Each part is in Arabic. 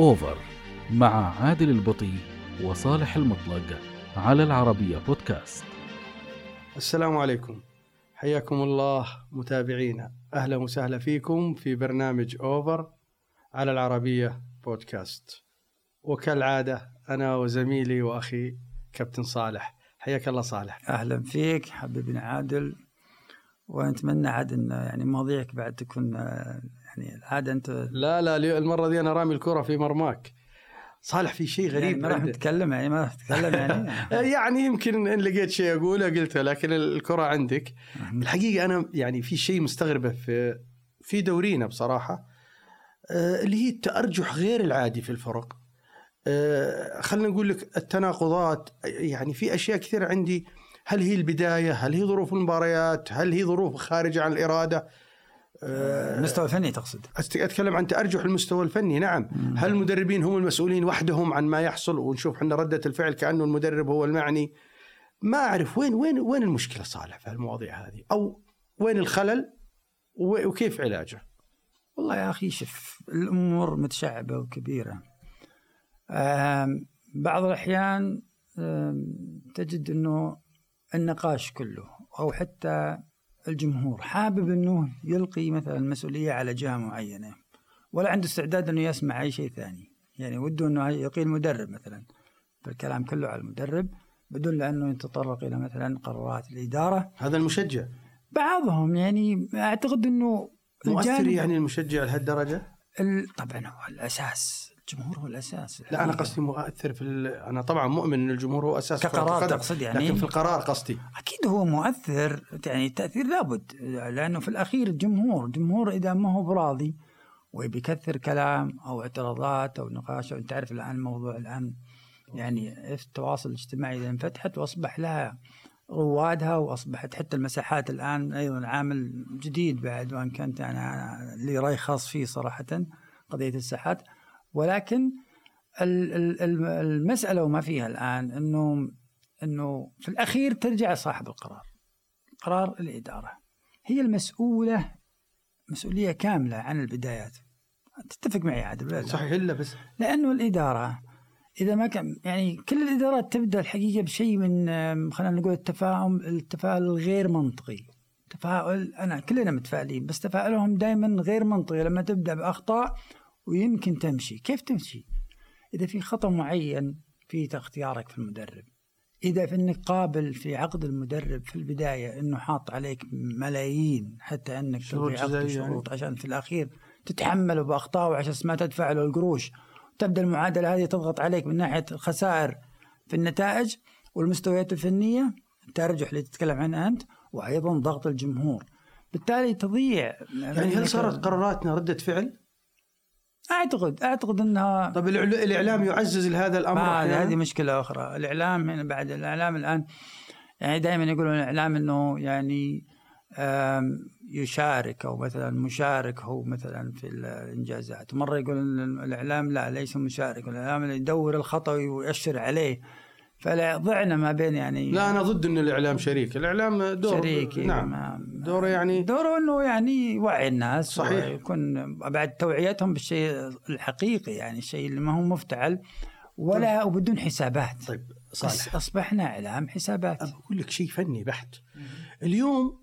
أوفر مع عادل البطي وصالح المطلق على العربية بودكاست السلام عليكم. حياكم الله متابعينا أهلا وسهلا فيكم في برنامج اوفر على العربية بودكاست وكالعادة أنا وزميلي وأخي كابتن صالح. حياك الله صالح. أهلا فيك حبيبنا عادل. ونتمنى عاد إن يعني مواضيعك بعد تكون يعني العادة أنت لا لا المرة دي أنا رامي الكرة في مرماك. صالح في شيء غريب يعني ما راح. نتكلم يعني ما راح نتكلم يعني. يعني يمكن إن لقيت شيء أقوله قلته لكن الكرة عندك. الحقيقة أنا يعني في شيء مستغربه في في دورينا بصراحة آه، اللي هي التأرجح غير العادي في الفرق. آه، خلينا نقول لك التناقضات يعني في أشياء كثير عندي. هل هي البداية؟ هل هي ظروف المباريات؟ هل هي ظروف خارجة عن الإرادة؟ المستوى الفني تقصد. أتكلم عن تأرجح المستوى الفني نعم. هل المدربين هم المسؤولين وحدهم عن ما يحصل؟ ونشوف إحنا ردة الفعل كأنه المدرب هو المعني. ما أعرف وين وين وين المشكلة صالح في المواضيع هذه؟ أو وين الخلل؟ وكيف علاجه؟ والله يا أخي شوف الأمور متشعبة وكبيرة. بعض الأحيان تجد إنه النقاش كله أو حتى الجمهور حابب إنه يلقي مثلا المسؤوليه على جهة معينة ولا عنده استعداد إنه يسمع أي شيء ثاني. يعني وده إنه يلقي المدرب مثلا فالكلام كله على المدرب بدون لأنه يتطرق إلى مثلا قرارات الإدارة. هذا المشجع؟ بعضهم يعني أعتقد إنه مؤثر يعني المشجع لهالدرجة؟ ال- طبعا هو الأساس. الجمهور هو الأساس لا أنا قصدي مؤثر في. أنا طبعا مؤمن إن الجمهور هو أساس كقرار تقصد يعني؟ لكن في القرار قصدي أكيد هو مؤثر يعني التأثير لابد لأنه في الأخير الجمهور الجمهور إذا ما هو براضي وبيكثر كلام أو اعتراضات أو نقاش أنت تعرف الآن الموضوع الان يعني التواصل الاجتماعي إذا انفتحت وأصبح لها روادها وأصبحت حتى المساحات الآن أيضا عامل جديد بعد وإن يعني أنا لي رأي خاص فيه صراحة قضية الساحات ولكن ال- ال- الم- المسألة وما فيها الآن إنه إنه في الأخير ترجع لصاحب القرار قرار الإدارة. هي المسؤولة مسؤولية كاملة عن البدايات. تتفق معي عادل ولا؟ صحيح إلا بس. لأنه الإدارة إذا ما كان يعني كل الإدارات تبدأ الحقيقة بشيء من خلينا نقول التفاهم التفاؤل الغير منطقي. تفاؤل أنا كلنا متفائلين بس تفاؤلهم دائما غير منطقي. لما تبدأ بأخطاء ويمكن تمشي. كيف تمشي؟ إذا في خطأ معين في اختيارك في المدرب. إذا في إنك قابل في عقد المدرب في البداية إنه حاط عليك ملايين حتى إنك شروط تلغي عقد. شروط عشان في الأخير تتحمله باخطائه عشان ما تدفع له القروش. تبدأ المعادلة هذه تضغط عليك من ناحية الخسائر في النتائج والمستويات الفنية. الترجح اللي تتكلم عنه أنت وأيضا ضغط الجمهور. بالتالي تضيع يعني هل صارت قراراتنا ردة فعل؟ أعتقد أعتقد إنها طب الإعلام يعزز لهذا الأمر؟ هذه مشكلة أخرى. الإعلام هنا بعد الإعلام الآن يعني دائما يقولون الإعلام إنه يعني يشارك أو مثلا مشارك هو مثلا في الإنجازات. مرة يقول الإعلام لا ليس مشارك. الإعلام يدور الخطأ ويؤشر عليه. فضعنا ما بين يعني لا أنا ضد ان الإعلام شريك. الإعلام دور شريك نعم. ما- دوره يعني دوره إنه يعني يوعي الناس صحيح. ويكون بعد توعيتهم بالشيء الحقيقي يعني الشيء اللي ما هو مفتعل ولا وبدون حسابات. طيب صالح. أصبحنا إعلام حسابات. بقول لك شيء فني بحت. اليوم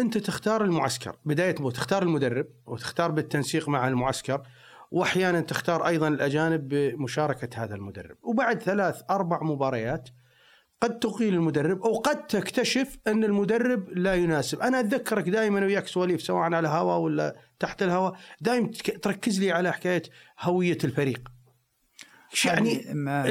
أنت تختار المعسكر بداية تختار المدرب وتختار بالتنسيق مع المعسكر. واحيانا تختار أيضا الأجانب بمشاركة هذا المدرب. وبعد ثلاث أربع مباريات قد تقيل المدرب أو قد تكتشف أن المدرب لا يناسب. أنا أتذكرك دائما وياك سواليف سواء على الهواء ولا تحت الهواء دائما تركز لي على حكاية هوية الفريق. يعني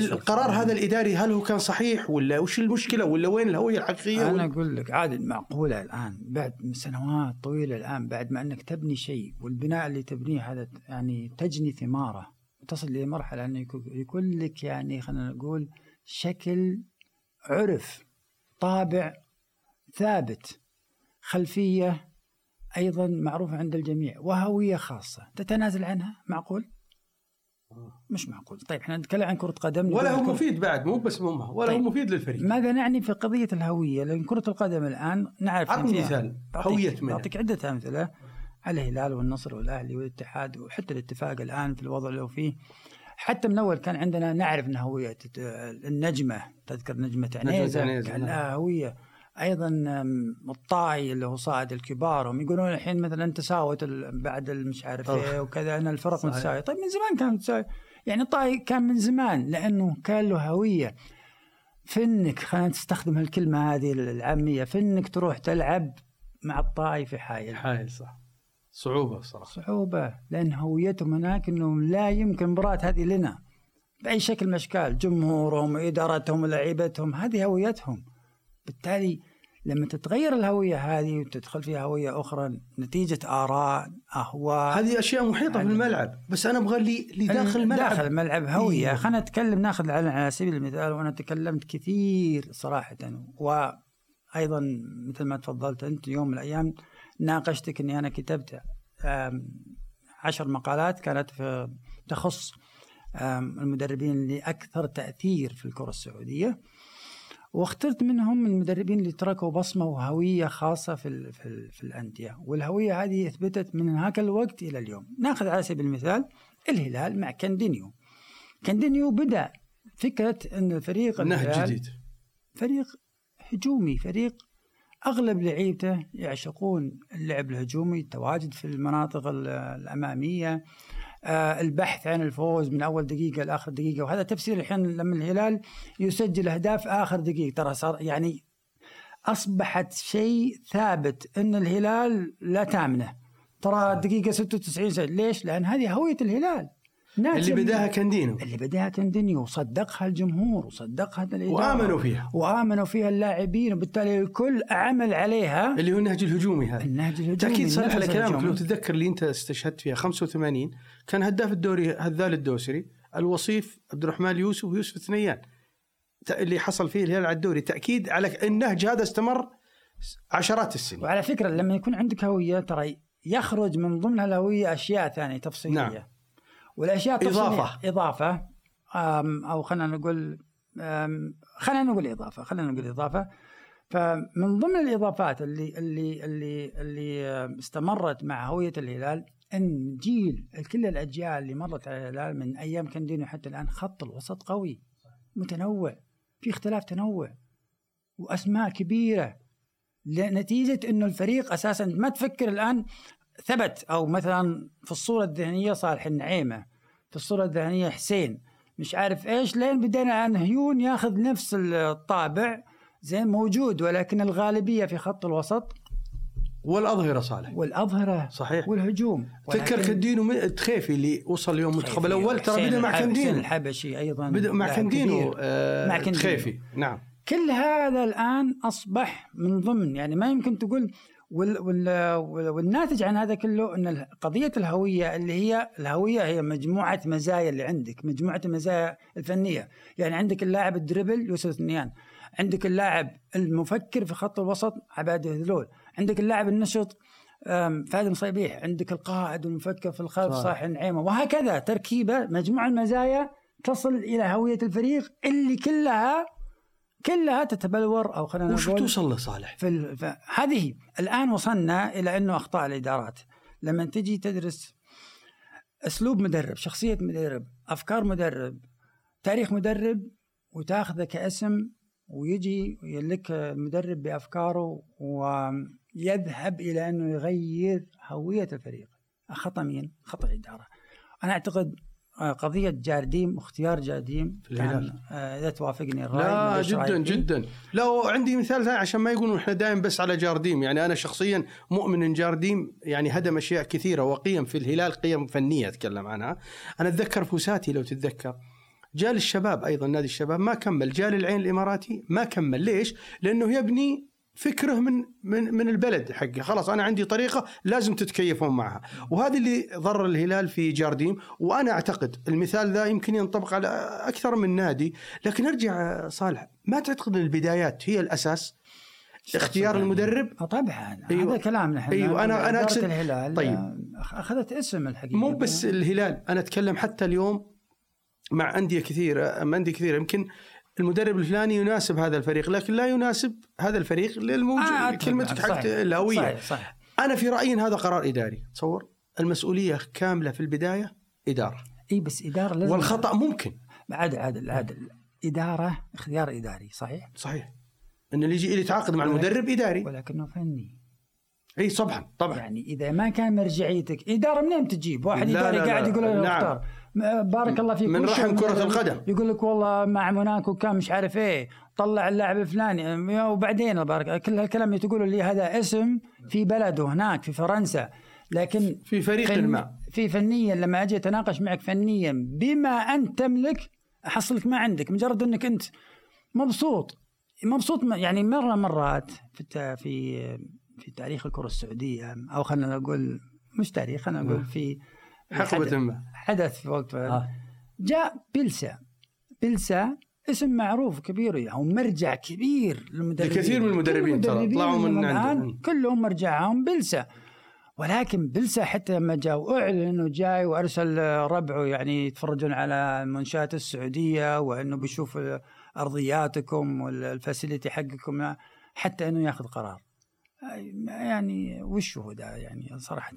شوف. القرار هذا الإداري هل هو كان صحيح ولا وش المشكلة ولا وين الهوية الحقيقية أنا أقول لك عادل معقوله الآن بعد سنوات طويلة الآن بعد ما أنك تبني شيء والبناء اللي تبنيه هذا يعني تجني ثماره تصل لمرحله أنه يكون لك يعني خلينا نقول شكل عرف طابع ثابت خلفية أيضا معروفة عند الجميع وهوية خاصة تتنازل عنها معقول؟ مش معقول طيب إحنا نتكلم عن كرة قدم ولا هو مفيد بعد مو بس مهمة ولا طيب. هو مفيد للفريق ماذا نعني في قضية الهوية؟ لأن كرة القدم الآن نعرف عطني مثال هوية منها بعطيك عدة أمثلة على الهلال والنصر والأهلي والاتحاد وحتى الاتفاق الآن في الوضع اللي هو فيه حتى من أول كان عندنا نعرف ان هوية النجمة تذكر نجمة عنيزة عنيزة، كان نعم. لها هوية أيضا أم، الطائي اللي هو صائد الكبار هم يقولون الحين مثلا تساوت بعد المش عارف. إيه وكذا أن الفرق. متساوية. طيب من زمان كانت متساويه يعني الطائي كان من زمان لأنه كان له هوية. فنك خلينا نستخدم هالكلمة هذه العامية فنك تروح تلعب مع الطائي في حائل. حايل صح. صعوبة صراحة صعوبة لأن هويتهم هناك أنهم لا يمكن مباراة هذه لنا. بأي شكل من الأشكال جمهورهم إدارتهم لعيبتهم هذه هويتهم. بالتالي لما تتغير الهوية هذه وتدخل فيها هوية أخرى نتيجة آراء أهواء. هذه أشياء محيطة في هذه- الملعب بس أنا أبغى اللي داخل الملعب. داخل الملعب هوية. إيه. خلينا نتكلم ناخذ على سبيل المثال وأنا تكلمت كثير صراحة وأيضا مثل ما تفضلت أنت يوم من الأيام ناقشتك أني أنا كتبت عشر مقالات كانت في تخص المدربين اللي أكثر تأثير في الكرة السعودية. واخترت منهم المدربين اللي تركوا بصمة وهوية خاصة في ال في, ال في الأندية. والهوية هذه أثبتت من هاك الوقت إلى اليوم. ناخذ على سبيل المثال الهلال مع كاندينيو. كاندينيو بدأ فكرة أن الفريق نهج جديد. فريق هجومي فريق أغلب لعيبته يعشقون اللعب الهجومي التواجد في المناطق ال- الأمامية. البحث عن الفوز من أول دقيقة لاخر دقيقة. وهذا تفسير الحين لما الهلال يسجل أهداف آخر دقيقة. ترى صار يعني أصبحت شيء ثابت إن الهلال لا تامنه. ترى الدقيقه 96 سجل ليش؟ لأن هذه هوية الهلال. اللي بداها كاندينو. اللي بداها كاندينيو وصدقها الجمهور وصدقها الإدارة. وآمنوا فيها. وآمنوا فيها اللاعبين. وبالتالي الكل عمل عليها اللي هو النهج الهجومي هذا. النهج الهجومي تأكيد صالح على كلامك. لو. تتذكر اللي انت استشهدت فيها 85 كان هداف الدوري هذال الدوسري الوصيف عبد الرحمن يوسف ويوسف الثنيان. اللي حصل فيه الهلال على الدوري. تأكيد على النهج هذا استمر عشرات السنين. وعلى فكرة لما يكون عندك هوية ترى يخرج من ضمن الهوية أشياء ثانية تفصيلية. نعم. والأشياء. إضافة. آم، أو خلينا نقول خلينا نقول إضافة خلينا نقول إضافة. فمن ضمن الإضافات اللي اللي اللي اللي استمرت مع هوية الهلال إن جيل كل الأجيال اللي مرت على الهلال من أيام كاندينيو حتى الآن خط الوسط قوي متنوع في اختلاف تنوع وأسماء كبيرة. نتيجه إنه الفريق أساسا ما تفكر الآن ثبت أو مثلا في الصورة الذهنية صالح النعيمه في الصورة الذهنية حسين. مش عارف إيش لين بدينا عن هيون ياخذ نفس الطابع. زين موجود ولكن الغالبية في خط الوسط. والأظهرة صالح. والأظهرة صحيح. والهجوم. تذكر م- تخيفي اللي وصل اليوم المنتخب الأول؟ ترى بدأ مع كاندينو الحبشي أيضا بدأ مع كبير. آه مع كاندينو. تخيفي. نعم. كل هذا الآن أصبح من ضمن يعني ما يمكن تقول وال وال وال- والناتج عن هذا كله إن قضية الهوية اللي هي الهوية هي مجموعة مزايا اللي عندك، مجموعة المزايا الفنية، يعني عندك اللاعب الدربل يوسف ثنيان، عندك اللاعب المفكر في خط الوسط عباد ذلول، عندك اللاعب النشط فادي مصيبيح، عندك القائد والمفكر في الخلف. صالح النعيمه، وهكذا تركيبة مجموعة المزايا تصل إلى هوية الفريق اللي كلها كلها تتبلور أو خلينا وش نقول توصل له صالح؟ في. هذه الآن وصلنا إلى أنه أخطاء الإدارات لما تجي تدرس أسلوب مدرب شخصية مدرب أفكار مدرب تاريخ مدرب وتاخذه كاسم ويجي لك المدرب بأفكاره ويذهب إلى أنه يغير هوية الفريق خطأ مين؟ خطأ إدارة أنا أعتقد آه، قضية جارديم واختيار جارديم في الهلال. آه، إذا توافقني الرأي لا جدا؟ جدا. لا عندي مثال ثاني عشان ما يقولون إحنا دائما بس على جارديم. يعني أنا شخصيا مؤمن إن جارديم يعني هدم أشياء كثيرة وقيم في الهلال قيم فنية أتكلم عنها. أنا أتذكر فوساتي لو تتذكر جال الشباب أيضا نادي الشباب ما كمل. جال العين الإماراتي ما كمل. ليش؟ لأنه يبني فكره من من من البلد حقه. خلاص أنا عندي طريقة لازم تتكيفون معها. وهذا اللي ضر الهلال في جارديم. وأنا أعتقد المثال ذا يمكن ينطبق على أكثر من نادي. لكن أرجع صالح ما تعتقد إن البدايات هي الأساس؟ اختيار يعني. المدرب؟ طبعا أيوة. هذا كلامنا إحنا أيوة، أنا- أنا إدارة أقصد- الهلال طيب. أخذت اسم الحقيقة. مو بس الهلال. أنا أتكلم حتى اليوم مع أندية كثيره مع أندية كثيرة. يمكن المدرب الفلاني يناسب هذا الفريق لكن لا يناسب هذا الفريق للموجود. آه، كلمتك حق. الهوية. صحيح صحيح. أنا في رأيي هذا قرار إداري. تصور؟ المسؤولية كاملة في البداية إدارة. إي بس إدارة لازم والخطأ ممكن. عادل عادل عادل. إدارة اختيار إداري صحيح؟ صحيح. إن اللي يجي اللي يتعاقد مع المدرب إداري. ولكنه فني. إي طبعا طبعا. يعني إذا ما كان مرجعيتك إدارة منين تجيب؟ واحد لا، إداري لا، قاعد لا. يقول لك نعم. أختار. بارك الله فيك من رحم كرة؟ القدم. يقول لك والله مع موناكو كان مش عارف إيه طلع اللاعب الفلاني. وبعدين بارك كل هالكلام اللي تقولوا لي هذا اسم في بلده هناك في فرنسا. لكن في فريق فن- ما. في فنيا لما أجي أتناقش معك فنيا بما أنت تملك أحصلك ما عندك. مجرد إنك أنت مبسوط. مبسوط يعني مرة مرات في في في تاريخ الكرة السعودية أو خلينا نقول مش تاريخ خلينا نقول في حقبة حدث- ما حدث في وقت آه. جاء بيلسا. بيلسا اسم معروف كبير أو مرجع كبير للمدربين. لكثير من المدربين ترى طلعوا من الآن. كلهم مرجعهم بيلسا. ولكن بيلسا حتى لما جاء وأعلن إنه جاي وأرسل ربعه يعني يتفرجون على المنشآت السعودية وإنه بيشوف أرضياتكم والفاسيلتي حقكم حتى إنه ياخذ قرار. يعني وش هو ده يعني صراحة؟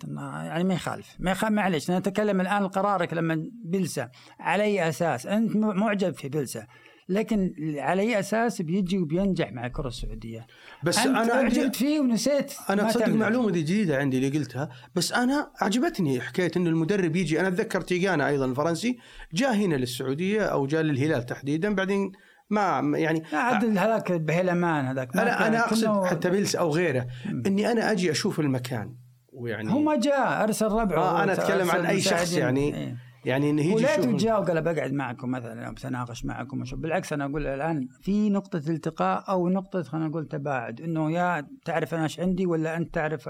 يعني ما يخالف. ما يخالف معلش أنا أتكلم الآن قرارك لما بلسا على أي أساس؟ أنت معجب في بلسا لكن على أي أساس بيجي وبينجح مع الكرة السعودية؟ بس أنا أعجبت فيه ونسيت أنا تصدق. معلومة دي جديدة عندي اللي قلتها. بس أنا عجبتني حكاية انه المدرب يجي. أنا أتذكر تيجانا أيضا الفرنسي جاء هنا للسعودية أو جاء للهلال تحديدا بعدين ما يعني لا عاد هذاك بهلمان هذاك ما أنا أنا أقصد حتى بيلس أو غيره إني أنا أجي أشوف المكان ويعني هو ما جاء أرسل ربعه آه أنا أتكلم عن أي شخص. يعني إيه. يعني إنه يجي ولا يشوف جاء وقال بقعد معكم مثلا أو بتناقش معكم وشوف بالعكس أنا أقول الآن في نقطة التقاء أو نقطة خلينا نقول تباعد إنه يا تعرف أنا إيش عندي ولا أنت تعرف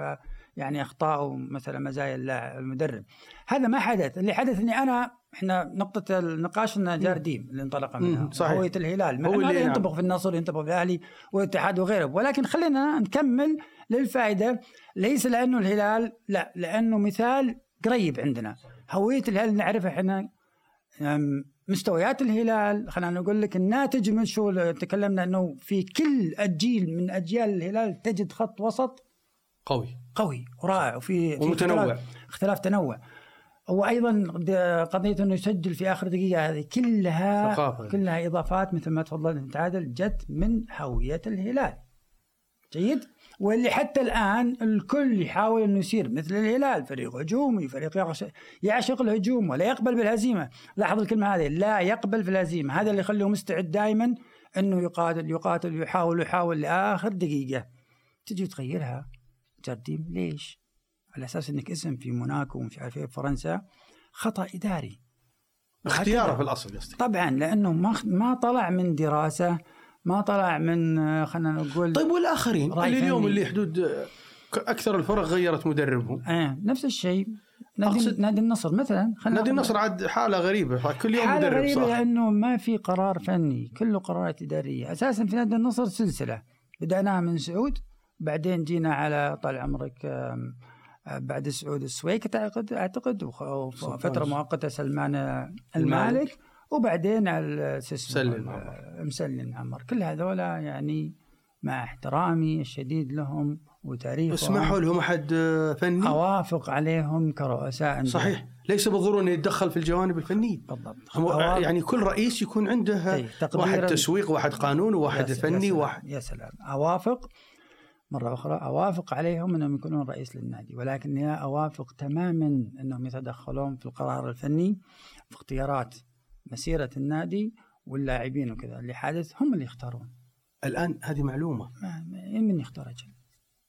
يعني أخطاء مثلا مزايا المدرب. هذا ما حدث. اللي حدث إني أنا إحنا نقطة النقاش ان جارديم اللي انطلق منها. صحيح. هويه الهلال. هو اللي نعم. ينطبق في النصر ينطبق في الأهلي والاتحاد وغيره. ولكن خلينا نكمل للفائدة. ليس لأنه الهلال لا لأنه مثال قريب عندنا. هوية الهلال نعرفها إحنا. أم، مستويات الهلال. خلينا نقول لك الناتج من شو تكلمنا إنه في كل الجيل من أجيال الهلال تجد خط وسط قوي. قوي ورائع وفي في ومتنوع. اختلاف, اختلاف تنوع وأيضا قضية إنه يسجل في آخر دقيقة هذه كلها ثقافة. كلها إضافات مثل ما تفضلت أنت عادل جت من هوية الهلال. جيد؟ واللي حتى الآن الكل يحاول إنه يصير مثل الهلال. فريق هجومي فريق يعش- يعشق الهجوم ولا يقبل بالهزيمة. لاحظ الكلمة هذه لا يقبل في الهزيمة. هذا اللي يخليه مستعد دائما إنه يقاتل يقاتل يحاول يحاول لآخر دقيقة. تجي تغيرها. جارديم ليش؟ على أساس إنك اسم في موناكو ومش عارف إيه في فرنسا خطأ إداري. اختياره. في الأصل قصدي طبعا لأنه ما ما طلع من دراسة ما طلع من آه، خلينا نقول طيب والآخرين؟ اللي اليوم. اللي حدود آه، أكثر الفرق غيرت مدربهم. آه نفس الشيء. نادي أقصد- نادي النصر مثلا خلينا نادي النصر عاد حالة غريبة. كل يوم حالة مدرب غريبة صح. لأنه ما في قرار فني. كله قرارات إدارية. أساسا في نادي النصر سلسلة. بدأناها من سعود بعدين جينا على طال عمرك آه، بعد سعود السويك أعتقد وخ- وفترة مؤقتة سلمان آه، المالك. وبعدين مسلم عمر. مسلم عمر. كل هذولا يعني مع احترامي الشديد لهم وتاريخهم. اسمحوا لهم أحد آه، فني؟ أوافق عليهم كرؤساء. صحيح. ليس بالضروره انه يتدخل في الجوانب الفنية. بالضبط. هو. يعني كل رئيس يكون عنده إيه، واحد تسويق واحد قانون وواحد فني وواحد يا سلام. أوافق. مرة أخرى أوافق عليهم إنهم يكونون رئيس للنادي ولكني أوافق تماما إنهم يتدخلون في القرار الفني في اختيارات مسيرة النادي واللاعبين وكذا. اللي حادث هم اللي يختارون. الآن هذه معلومة. ما ما- من يختار أجل؟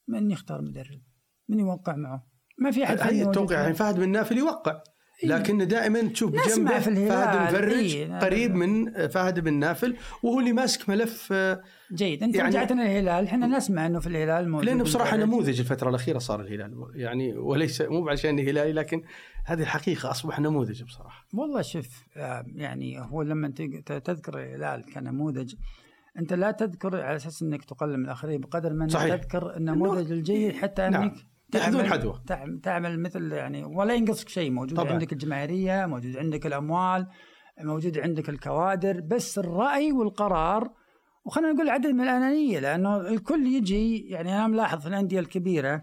من يختار مدرب؟ من يوقع معه؟ ما في هي موجود التوقيع يعني فهد بن نافل يوقع. لكن دائما تشوف جنبه فهد مفرج إيه، قريب من فهد بن نافل وهو اللي ماسك ملف آه، جيد. أنت يعني- رجعتنا الهلال إحنا نسمع إنه في الهلال موجود لأنه بصراحة. نموذج الفترة الأخيرة صار الهلال. يعني وليس مو عشان هلالي لكن هذه الحقيقة أصبح نموذج بصراحة. والله شوف آه، يعني هو لما تذكر الهلال كنموذج أنت لا تذكر على أساس إنك تقلل من الأخرين بقدر ما أنك. تذكر النموذج الجيد حتى نعم. أنك يحذون تعمل-. تعم- تعمل مثل يعني ولا ينقصك شيء موجود طبعاً. عندك الجماهيرية موجود عندك الأموال موجود عندك الكوادر بس الرأي والقرار وخلينا نقول عدد من الأنانية لأنه الكل يجي يعني أنا ملاحظ في الأندية الكبيرة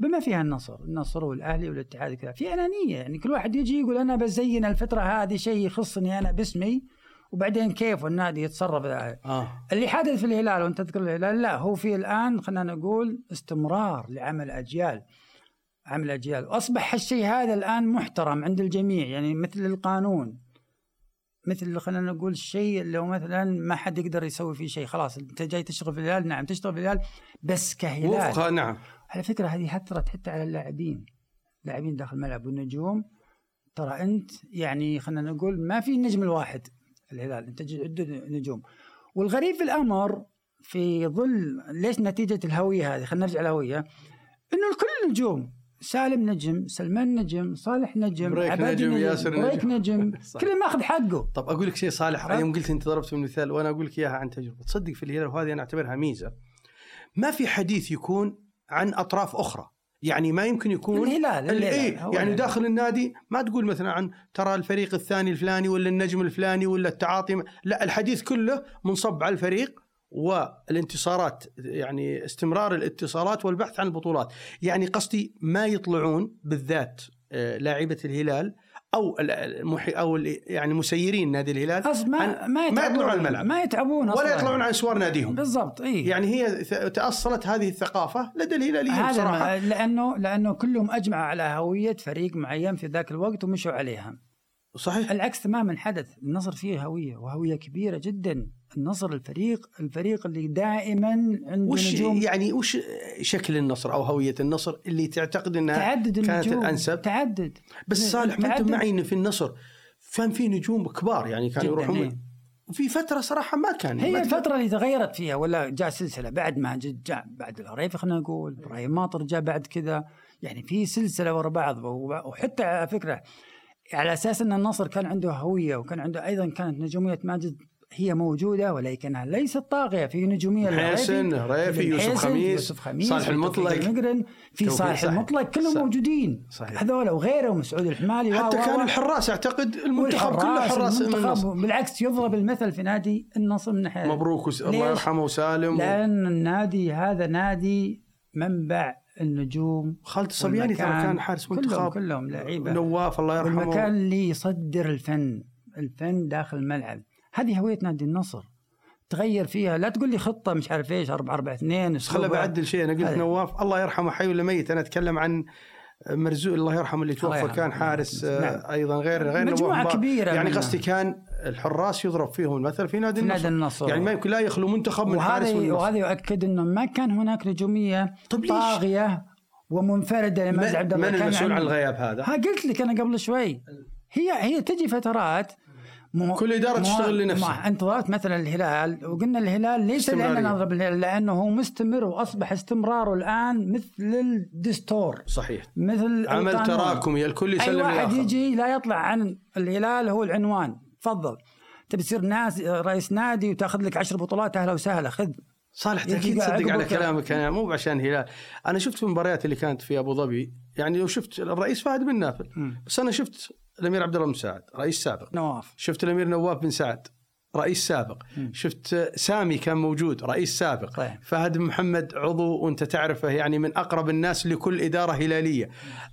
بما فيها النصر النصر والأهلي والاتحاد كذا في أنانية يعني كل واحد يجي يقول أنا بزين الفترة هذه شيء يخصني أنا باسمي وبعدين كيف النادي يتصرف آه. اللي حدث في الهلال وأنت تذكر الهلال لا هو في الآن خلينا نقول استمرار لعمل أجيال عمل أجيال. وأصبح الشيء هذا الآن محترم عند الجميع يعني مثل القانون مثل خلينا نقول الشيء اللي هو مثلا ما حد يقدر يسوي فيه شيء خلاص أنت جاي تشتغل في الهلال نعم تشتغل في الهلال بس كهلال. وفق نعم. على فكرة هذه اثرت حتى على اللاعبين لاعبين داخل الملعب والنجوم. ترى أنت يعني خلينا نقول ما في النجم الواحد. الهلال أنت عدة نجوم. والغريب في الأمر في ظل ليش نتيجة الهوية هذه؟ خلينا نرجع الهويه إنه الكل نجوم. سالم نجم سلمان نجم صالح نجم بريك عبادي نجم، ياسر بريك نجم. نجم صح. كل ماخذ حقه. طب أقول لك شيء صالح ها؟ يوم قلت أنت ضربت المثال وأنا أقول لك إياها عن تجربة. تصدق في الهلال وهذه أنا أعتبرها ميزة. ما في حديث يكون عن أطراف أخرى. يعني ما يمكن يكون الهلال ال- الهلال، إيه يعني الهلال. داخل النادي ما تقول مثلا عن ترى الفريق الثاني الفلاني ولا النجم الفلاني ولا التعاطي لا الحديث كله منصب على الفريق والانتصارات يعني استمرار الاتصالات والبحث عن البطولات يعني قصدي ما يطلعون بالذات آه، لاعيبة الهلال أو ال- المحي أو يعني مسيرين نادي الهلال أصلا ما ما ما يطلعون الملعب. ما يتعبون ولا أصلاً. يطلعون عن اسوار ناديهم. بالضبط إي. يعني هي تأصلت هذه الثقافة لدى الهلاليين هذا بصراحة. لأنه لأنه كلهم اجمعوا على هوية فريق معين في ذاك الوقت ومشوا عليها. صحيح. العكس تماما حدث. النصر فيه هوية وهوية كبيرة جدا. النصر الفريق الفريق اللي دائما عنده وش نجوم. يعني وش شكل النصر أو هوية النصر اللي تعتقد إنها تعدد كانت النجوم الأنسب؟ تعدد. بس صالح ما انت. معي إن في النصر كان في نجوم كبار يعني كانوا يروحون. إيه. وفي فترة صراحة ما كان هي ما الفترة اللي تغيرت فيها ولا جاء سلسلة بعد ما جاء بعد الهريفي خلينا نقول إبراهيم ماطر جاء بعد كذا. يعني في سلسلة ورا بعض وحتى على فكرة على أساس إن النصر كان عنده هوية وكان عنده أيضا كانت نجومية ماجد هي موجودة ولكنها ليست طاغية في نجومية حسن، هريفي، يوسف خميس، يوسف خميس صالح المطلق، في صالح. المطلق كلهم صح. موجودين صحيح. هذول وغيرهم مسعود الحمالي و- حتى و- كان و- الحراس اعتقد المنتخب كله حراس من المنتخب بالعكس يضرب المثل في نادي النصر من ناحية مبروك وس... الله؟ يرحمه وسالم و... لأن النادي هذا نادي منبع النجوم خالد الصبياني ترى. كان حارس كلهم منتخب كلهم لعيبة نواف الله يرحمه والمكان اللي يصدر الفن الفن داخل الملعب هذه هويه نادي النصر تغير فيها لا تقول لي خطة مش عارف إيش 4 4 2 بس خله بعدل شيء أنا قلت. نواف الله يرحمه حي ولا ميت أنا أتكلم عن مرزوق الله يرحمه اللي توفى. كان حارس آه، نعم. أيضا غير غير مبارك. كبيرة يعني. قصدي كان الحراس يضرب فيهم المثل في نادي في النصر نادي النصر يعني ما يمكن لا يخلو منتخب من حارس وهذا والنصر وهذا يؤكد إنه ما كان هناك نجومية ليش؟ طاغية ومنفردة لمجد عبد الله من المسؤول عن الغياب هذا؟ ها قلت لك أنا قبل شوي هي هي تجي فترات مو كل إدارة مو- تشتغل لنفسها. أنت ضربت مثلا الهلال وقلنا الهلال ليس لاننا استمرارية. نضرب الهلال لأنه هو مستمر وأصبح استمراره الآن مثل الدستور صحيح مثل عمل. تراكمي الكل اي يسلم واحد. يجي لا يطلع عن الهلال هو العنوان تفضل تبي تصير ناس رئيس نادي وتأخذ لك عشر بطولات أهلا وسهلا خذ صالح يجي أكيد قاعد تصدق على. كلامك أنا مو عشان الهلال أنا شفت في المباريات اللي كانت في أبو ظبي يعني لو شفت الرئيس فهد بن نافل. بس أنا شفت الأمير عبد الله بن سعد رئيس سابق. نواف. شفت الأمير نواف بن سعد رئيس سابق. مم. شفت سامي كان موجود رئيس سابق. طيب. فهد محمد عضو وأنت تعرفه يعني من أقرب الناس لكل إدارة هلالية.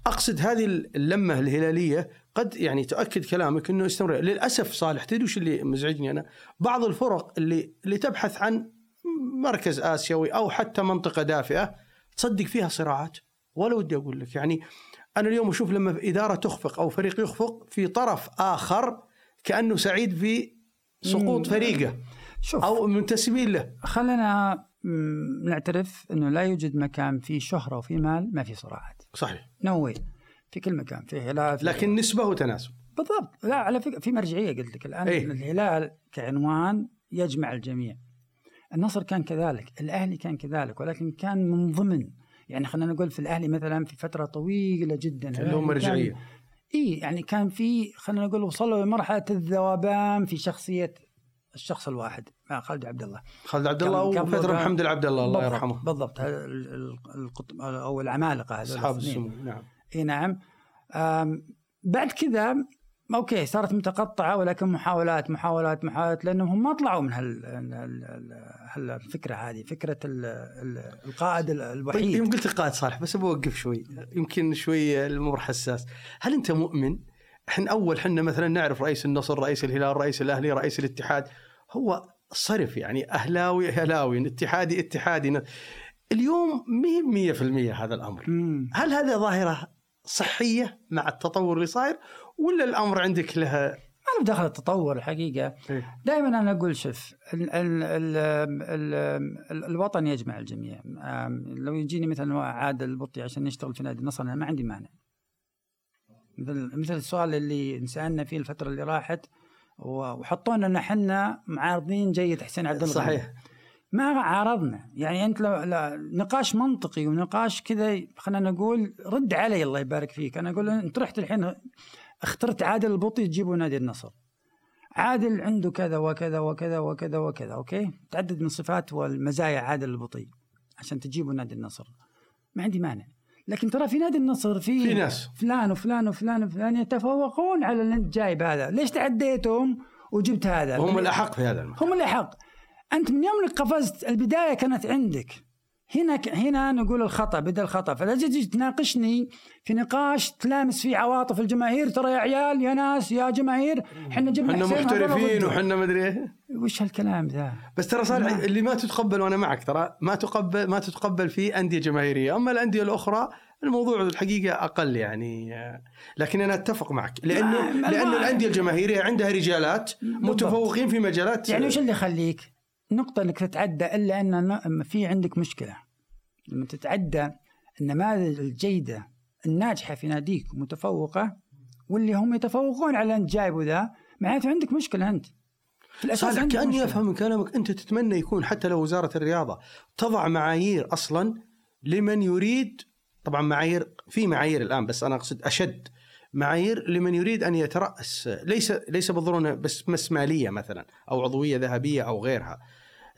أقصد هذه اللمة الهلالية قد يعني تؤكد كلامك إنه يستمر للأسف صالح تدري وش اللي مزعجني أنا؟ بعض الفرق اللي اللي تبحث عن مركز آسيوي أو حتى منطقة دافئة تصدق فيها صراعات. ولا ودي أقول لك يعني أنا اليوم أشوف لما إدارة تخفق أو فريق يخفق في طرف آخر كأنه سعيد في سقوط. فريقه شوف. أو منتسبين له. خلينا نعترف إنه لا يوجد مكان فيه شهرة وفيه مال ما فيه صراعات. صحيح. نوي في كل مكان في هلال في لكن نسبة وتناسب. بالضبط. لا على فكرة في مرجعية قلت لك الآن. إيه. الهلال كعنوان يجمع الجميع. النصر كان كذلك الأهلي كان كذلك ولكن كان من ضمن يعني خلينا نقول في الأهلي مثلا في فترة طويلة جدا. لهم مرجعية. إي يعني كان في خلينا نقول وصلوا لمرحلة الذوبان في شخصية الشخص الواحد مع خالد عبد الله. خالد عبد الله وفترة محمد العبد الله الله يرحمه. بالضبط. القطب أو العمالقة أصحاب. السمو نعم. إي نعم. بعد كذا أوكي صارت متقطعة ولكن محاولات محاولات محاولات لأنهم هم ما طلعوا من هال هال- هالفكره هذه فكرة ال- ال- القائد ال- طيب الوحيد يوم قلت القائد صالح بس بوقف شوي. يمكن شوي الأمور حساس. هل أنت مؤمن؟ إحنا أول إحنا مثلا نعرف رئيس النصر رئيس الهلال رئيس الأهلي رئيس الاتحاد. هو صرف يعني أهلاوي أهلاوي اتحادي اتحادي. اليوم مي 100% هذا الأمر. مم. هل هذا ظاهرة صحية مع التطور اللي صاير؟ ولا الأمر عندك لها؟ ما له دخل التطور الحقيقة. دائما أنا أقول شوف ال ال ال ال ال الوطن يجمع الجميع. لو يجيني مثلا عادل البطي عشان يشتغل في نادي النصر أنا ما عندي مانع. مثل مثل السؤال اللي انسألنا فيه الفترة اللي راحت وحطونا إن إحنا معارضين جيد حسين عبد الغني. صحيح. ما عارضنا. يعني أنت لو لا نقاش منطقي ونقاش كذا خلينا نقول رد علي الله يبارك فيك. أنا أقول أنت رحت الحين اخترت عادل البطي تجيبه نادي النصر. عادل عنده كذا وكذا وكذا وكذا وكذا أوكي؟ تعدد من صفات والمزايا عادل البطي عشان تجيبه نادي النصر. ما عندي مانع. لكن ترى في نادي النصر في في ناس. فلان وفلان وفلان وفلان يتفوقون على اللي انت جايب هذا. ليش تعديتهم وجبت هذا؟ وهم الأحق في هذا المكان. هم اللي حق أنت من يوم انك قفزت البداية كانت عندك. هنا هنا نقول الخطأ بدا الخطأ فلا تجي تناقشني في نقاش تلامس فيه عواطف الجماهير ترى يا عيال يا ناس يا جماهير إحنا جبنا إحنا محترفين. وحنا مدري إيه وش هالكلام ذا؟ بس ترى صالح. اللي ما تتقبل وأنا معك ترى ما تقبل ما تتقبل في أندية جماهيرية أما الأندية الأخرى الموضوع الحقيقة أقل يعني لكن أنا أتفق معك لأنه لأنه الأندية الجماهيرية عندها رجالات متفوقين في مجالات يعني وش اللي يخليك؟ نقطة إنك تتعدى إلا أن في عندك مشكلة. لما تتعدى النماذج الجيدة الناجحة في ناديك متفوقة واللي هم يتفوقون على انت جايبه ذا معناته عندك مشكلة أنت. في الأساس صالح كأني. أفهم من كلامك أنت تتمنى يكون حتى لو وزارة الرياضة تضع معايير أصلا لمن يريد طبعا معايير في معايير الآن بس أنا أقصد أشد معايير لمن يريد أن يترأس. ليس ليس بالضرورة بس بس مالية مثلا أو عضوية ذهبية أو غيرها.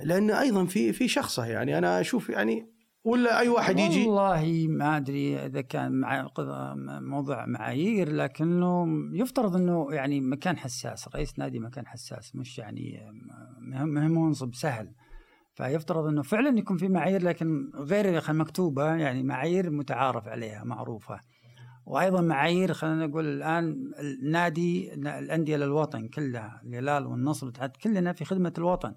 لأن أيضا في في شخصه يعني. أنا أشوف يعني ولا أي واحد يجي؟ والله ما أدري إذا كان مع موضوع معايير لكنه يفترض إنه يعني مكان حساس. رئيس نادي مكان حساس مش يعني مهم منصب سهل. فيفترض إنه فعلا يكون في معايير لكن غير مكتوبة يعني معايير متعارف عليها معروفة. وأيضا معايير خلينا نقول الآن النادي الأندية للوطن كلها الهلال والنصر والاتحاد كلنا في خدمة الوطن.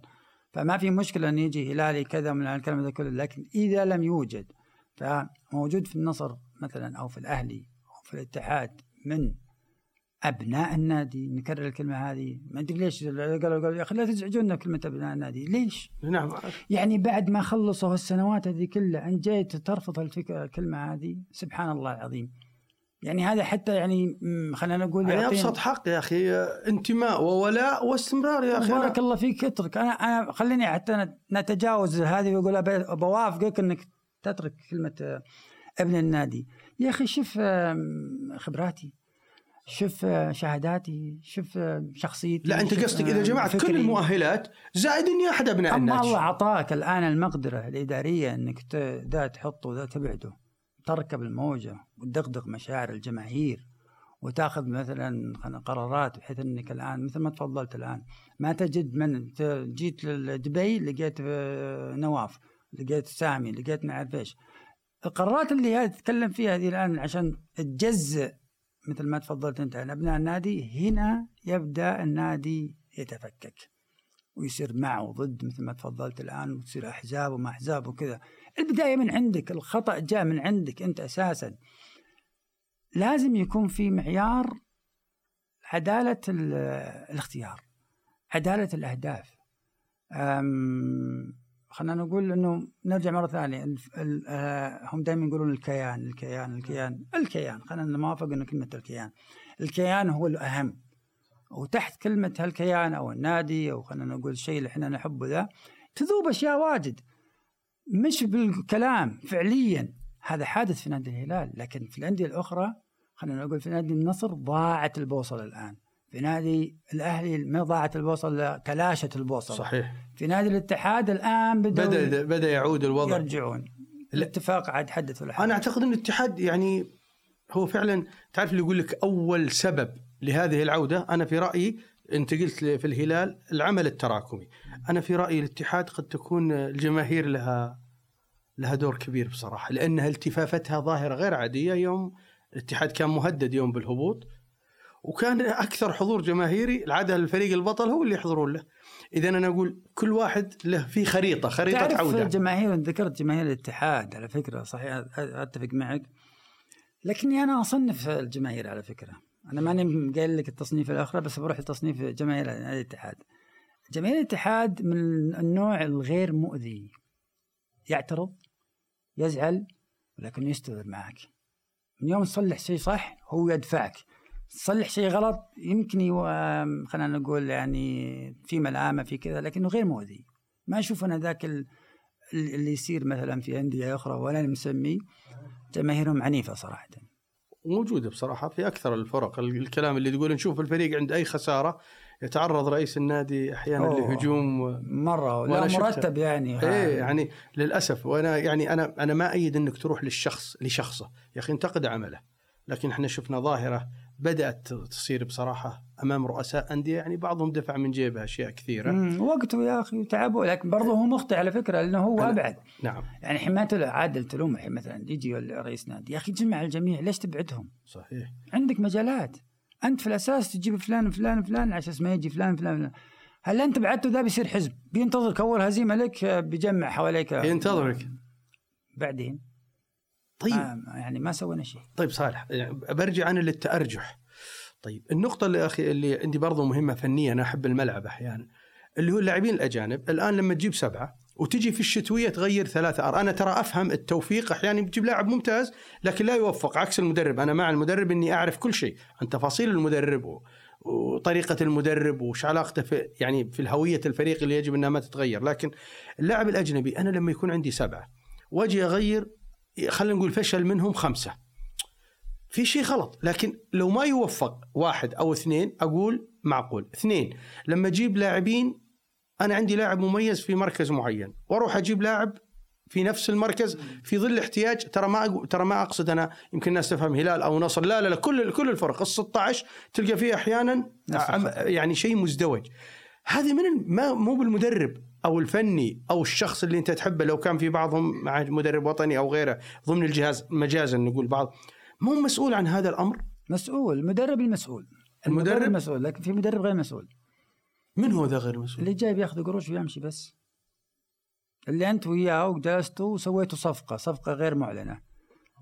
فما في مشكلة أن يجي هلالي كذا من الكلام هذا كله لكن إذا لم يوجد فموجود في النصر مثلا أو في الأهلي أو في الاتحاد من أبناء النادي نكرر الكلمة هذه ما أدري ليش قالوا قالوا يا أخي لا تزعجونا كلمة أبناء النادي ليش؟ نعم. يعني بعد ما خلصوا السنوات هذه كلها أنت جاي ترفض الفكرة الكلمة هذه؟ سبحان الله العظيم. يعني هذا حتى يعني خلينا نقول يعني أبسط حق يا أخي انتماء وولاء واستمرار يا أخي. بارك الله فيك اترك. أنا أنا خليني حتى نتجاوز هذه واقول أبي- بوافقك إنك تترك كلمة آه، ابن النادي. يا أخي شوف آم، خبراتي شوف آه، شهاداتي شوف آه، شخصيتي لا أنت قصدك آه، إذا جمعت كل. المؤهلات زائد إني أحد أبناء أما النادي. الله اعطاك الآن المقدرة الإدارية إنك ذا تحطه وذا تبعده تركب الموجه وتدغدغ مشاعر الجماهير وتأخذ مثلا قرارات بحيث إنك الآن مثل ما تفضلت الآن ما تجد من جيت لدبي لقيت آه، نواف لقيت سامي لقيت ما أعرف إيش. القرارات اللي هذه تتكلم فيها هذه الآن عشان تجزء مثل ما تفضلت أنت عن أبناء النادي هنا يبدأ النادي يتفكك ويصير مع وضد مثل ما تفضلت الآن وتصير أحزاب وما أحزاب وكذا. البداية من عندك الخطأ جاء من عندك أنت أساسا. لازم يكون في معيار عدالة ال- الاختيار عدالة الأهداف. أم، خلينا نقول إنه نرجع مرة ثانية آه، هم دائما يقولون الكيان الكيان الكيان الكيان. خلينا نوافق إنه كلمة الكيان. الكيان هو الأهم. وتحت كلمة هالكيان أو النادي أو خلينا نقول الشيء اللي إحنا نحبه ذا تذوب أشياء واجد. مش بالكلام فعليا. هذا حادث في نادي الهلال لكن في الأندية الأخرى خلينا نقول في نادي النصر ضاعت البوصلة الآن. في نادي الأهلي ما ضاعت البوصلة تلاشت البوصلة. صحيح. في نادي الاتحاد الآن بدأوا بدا بدأ يعود الوضع. يرجعون. الاتفاق عاد حدث ولا حدث أنا أعتقد إن الاتحاد يعني هو فعلا تعرف اللي يقول لك أول سبب لهذه العودة؟ أنا في رأيي انت قلت في الهلال العمل التراكمي. أنا في رأيي الاتحاد قد تكون الجماهير لها لها دور كبير بصراحة لأنها التفافتها ظاهرة غير عادية. يوم الاتحاد كان مهدد يوم بالهبوط وكان أكثر حضور جماهيري العادة الفريق البطل هو اللي يحضرون له. إذا أنا أقول كل واحد له في خريطة خريطة تعرف عودة. جماهير ذكرت جماهير الاتحاد على فكرة صحيح أتفق معك. لكني أنا أصنف الجماهير على فكرة. أنا ماني قايل لك التصنيف الآخر بس بروح لتصنيف جماهير الاتحاد. جماهير الاتحاد من النوع الغير مؤذي. يعترض يزعل ولكن يستمر معك. من يوم تصلح شيء صح هو يدفعك. تصلح شيء غلط يمكن يو... خلينا نقول يعني في ملامة في كذا لكنه غير مؤذي. ما أشوف أنا ذاك ال... اللي يصير مثلا في أندية أخرى ولا مسمي جماهيرهم عنيفة صراحة. موجودة بصراحة في أكثر الفرق. الكلام اللي تقول نشوف الفريق عند أي خسارة يتعرض رئيس النادي أحيانا لهجوم مرة. لا مرتب يعني. إيه يعني للأسف. وأنا يعني أنا أنا ما أيد إنك تروح للشخص لشخصه. يا أخي انتقد عمله. لكن إحنا شفنا ظاهرة بدأت تصير بصراحة أمام رؤساء أندية يعني بعضهم دفع من جيبه أشياء كثيرة. وقته يا أخي وتعبوا لكن برضه هو مخطئ على فكرة لأنه هو أبعد. نعم. يعني حمايه عادل تلوم الحين مثلا يجي رئيس نادي يا أخي جمع الجميع ليش تبعدهم؟ صحيح. عندك مجالات. أنت في الأساس تجيب فلان وفلان وفلان على أساس ما يجي فلان فلان, فلان. هل أنت بعدته ذا بيصير حزب؟ بينتظرك أول هزيمة لك بيجمع حواليك. ينتظرك. بعدين؟ طيب. آه يعني ما سوينا شيء. طيب صالح برجع أنا للتأرجح. طيب النقطة اللي أخي اللي عندي برضو مهمة فنية أنا أحب الملعب أحيانا اللي هو اللاعبين الأجانب. الآن لما تجيب سبعة وتجي في الشتوية تغير ثلاثة أر أنا ترى أفهم التوفيق أحيانا بتجيب لاعب ممتاز لكن لا يوفق عكس المدرب. أنا مع المدرب إني أعرف كل شيء عن تفاصيل المدرب وطريقة المدرب وش علاقته في يعني في الهوية الفريق اللي يجب أنها ما تتغير. لكن اللاعب الأجنبي أنا لما يكون عندي سبعة وأجي أغير خلينا نقول فشل منهم خمسة. في شيء غلط لكن لو ما يوفق واحد أو اثنين أقول معقول. اثنين لما أجيب لاعبين أنا عندي لاعب مميز في مركز معين وأروح أجيب لاعب في نفس المركز في ظل احتياج. ترى ما ترى ما أقصد أنا يمكن الناس تفهم هلال أو نصر لا لا لا كل كل الفرق. ال 16 تلقى فيه أحيانا يعني شيء مزدوج. هذه من ما مو بالمدرب. أو الفني أو الشخص اللي أنت تحبه لو كان في بعضهم مع مدرب وطني أو غيره ضمن الجهاز مجازا نقول بعض مو مسؤول عن هذا الأمر؟ مسؤول المدرب المسؤول المدرب, المدرب؟ مسؤول لكن في مدرب غير مسؤول. من هو ذا غير مسؤول؟ اللي جاي بياخذ قروش ويمشي بس. اللي أنت وياه وجلستوا وسويتوا صفقة صفقة غير معلنة.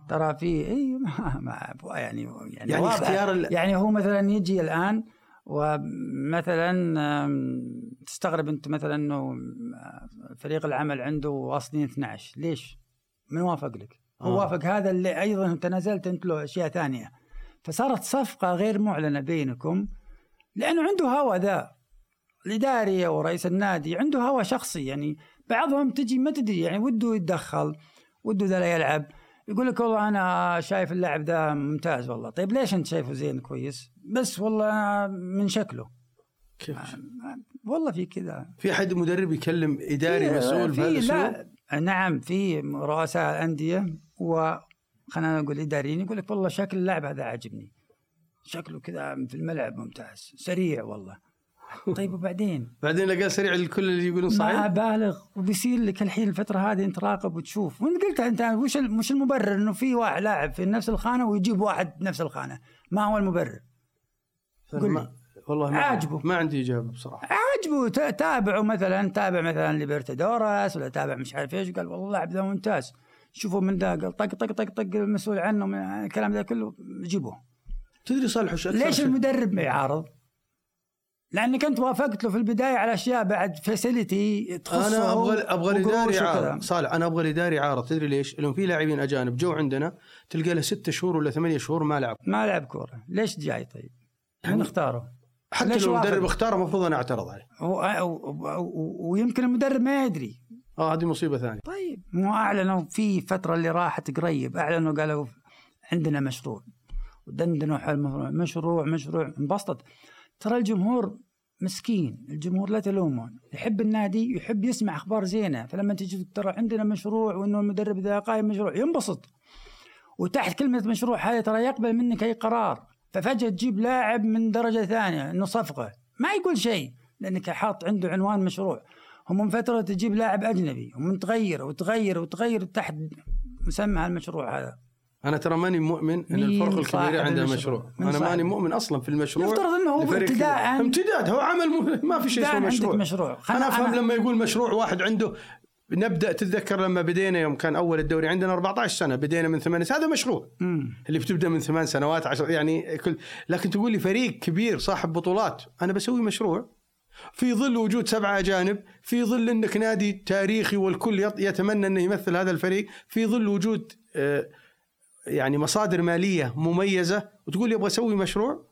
ترى في إي ما, ما يعني يعني, يعني اختيار يعني هو مثلا يجي الآن ومثلا تستغرب أنت مثلا إنه فريق العمل عنده واصلين 12 ليش؟ من وافق لك؟ هو آه. وافق هذا اللي أيضا تنازلت أنت له أشياء ثانية فصارت صفقة غير معلنة بينكم لأنه عنده هوى ذا الإداري أو رئيس النادي عنده هوى شخصي يعني بعضهم تجي ما تدري يعني وده يتدخل وده ذا يلعب يقول لك والله أنا شايف اللاعب ذا ممتاز والله. طيب ليش أنت شايفه زين كويس؟ بس والله من شكله. كيف؟ والله في كذا. في حد مدرب يكلم إداري مسؤول في لا. نعم في رؤساء الأندية وخلينا نقول إداريين يقول لك والله شكل اللاعب هذا عاجبني. شكله كذا في الملعب ممتاز سريع والله. طيب وبعدين؟ بعدين لقى سريع الكل اللي يقولون صحيح؟ ما بالغ وبيصير لك الحين الفترة هذه انت راقب وتشوف. وانت قلت أنت وش مش المبرر؟ إنه في واحد لاعب في نفس الخانة ويجيب واحد نفس الخانة. ما هو المبرر؟ قل ما والله ما عاجبه. ما عندي إجابة بصراحة. عاجبه. تابعه مثلا تابع مثلا ليبرتادورس ولا تابع مش عارف إيش قال والله اللاعب ذا ممتاز. شوفوا من ذا قال طق طق طق طق المسؤول عنه من الكلام ذا كله جيبوه. تدري صالح ليش المدرب ما يعارض؟ لانك انت وافقت له في البداية على أشياء بعد facility تخصه أنا أبغى أبغى الاداري يعارض صالح أنا أبغى الاداري يعارض تدري ليش؟ لأنه في لاعبين أجانب جو عندنا تلقى له ست شهور ولا ثمانية شهور ما لعب. ما لعب كورة. ليش جاي طيب؟ من اختاره؟ حتى لو المدرب اختاره المفروض أنا أعترض عليه. ويمكن المدرب ما يدري. آه هذه مصيبة ثانية. طيب مو أعلنوا في فترة اللي راحت قريب. أعلنوا قالوا عندنا مشروع. ودندنوا حول مشروع مشروع. انبسطت. ترى الجمهور مسكين الجمهور لا تلومه يحب النادي يحب يسمع أخبار زينة. فلما تجي ترى عندنا مشروع وإنه المدرب ذا قايم مشروع ينبسط. وتحت كلمة مشروع هذه ترى يقبل منك أي قرار. ففجأة تجيب لاعب من درجة ثانية إنه صفقة. ما يقول شيء لأنك حاط عنده عنوان مشروع. هم من فترة تجيب لاعب أجنبي ومن تغير وتغير وتغير تحت مسمى المشروع هذا. أنا ترى ماني مؤمن إن الفرق الكبيرة عندها المشروع؟ مشروع أنا؟ ماني مؤمن أصلا في المشروع يفترض إنه هو. ابتداء امتداد هو عمل. ما في شيء اسمه مشروع مشروع أنا أفهم لما يقول مشروع واحد عنده نبدأ تتذكر لما بدينا يوم كان أول الدوري عندنا 14 سنة بدينا من ثمان هذا مشروع مم. اللي بتبدأ من ثمان سنوات عشر يعني كل لكن تقول لي فريق كبير صاحب بطولات أنا بسوي مشروع في ظل وجود سبعة أجانب في ظل أنك نادي تاريخي والكل يتمنى أنه يمثل هذا الفريق في ظل وجود آه، يعني مصادر مالية مميزة وتقول لي أبغى أسوي مشروع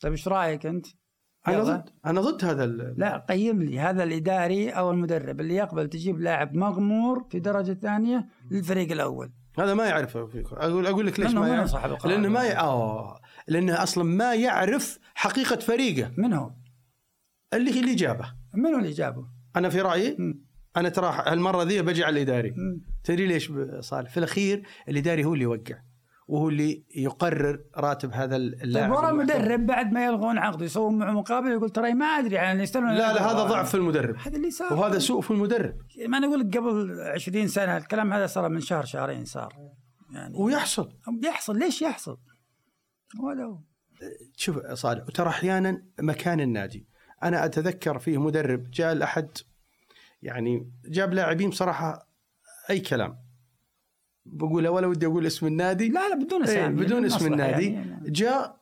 طيب إيش رأيك أنت؟ يلا. ضد أنا ضد هذا ال- لا قيم لي هذا الإداري أو المدرب اللي يقبل تجيب لاعب مغمور في درجة ثانية للفريق الأول هذا ما يعرف أقول أقول لك ليش ما يعرف صاحب؟ لأنه ما ي... آه لأنه أصلا ما يعرف حقيقة فريقه من هو؟ اللي اللي جابه من هو اللي جابه؟ أنا في رأيي مم. أنا ترى هالمرة ذي بجي على الإداري. مم. تدري ليش صالح؟ في الأخير الإداري هو اللي يوقع وهو اللي يقرر راتب هذا طيب اللاعب ورا المحترف. المدرب بعد ما يلغون عقده يسوون معه مقابل يقول ترى ما أدري عن يستلم لا لا هذا ضعف في المدرب. هذا اللي صار. وهذا سوء في المدرب. ما نقول لك قبل 20 سنة الكلام هذا صار من شهر شهرين صار. يعني ويحصل. يحصل. ليش يحصل؟ ولا هو. شوف صالح وترى أحيانا مكان النادي. أنا أتذكر فيه مدرب جاء الاحد يعني جاب لاعبين بصراحة أي كلام. بقول ولا ودي أقول اسم النادي. لا لا بدون إيه اسامي بدون اسم النادي. يعني. جاء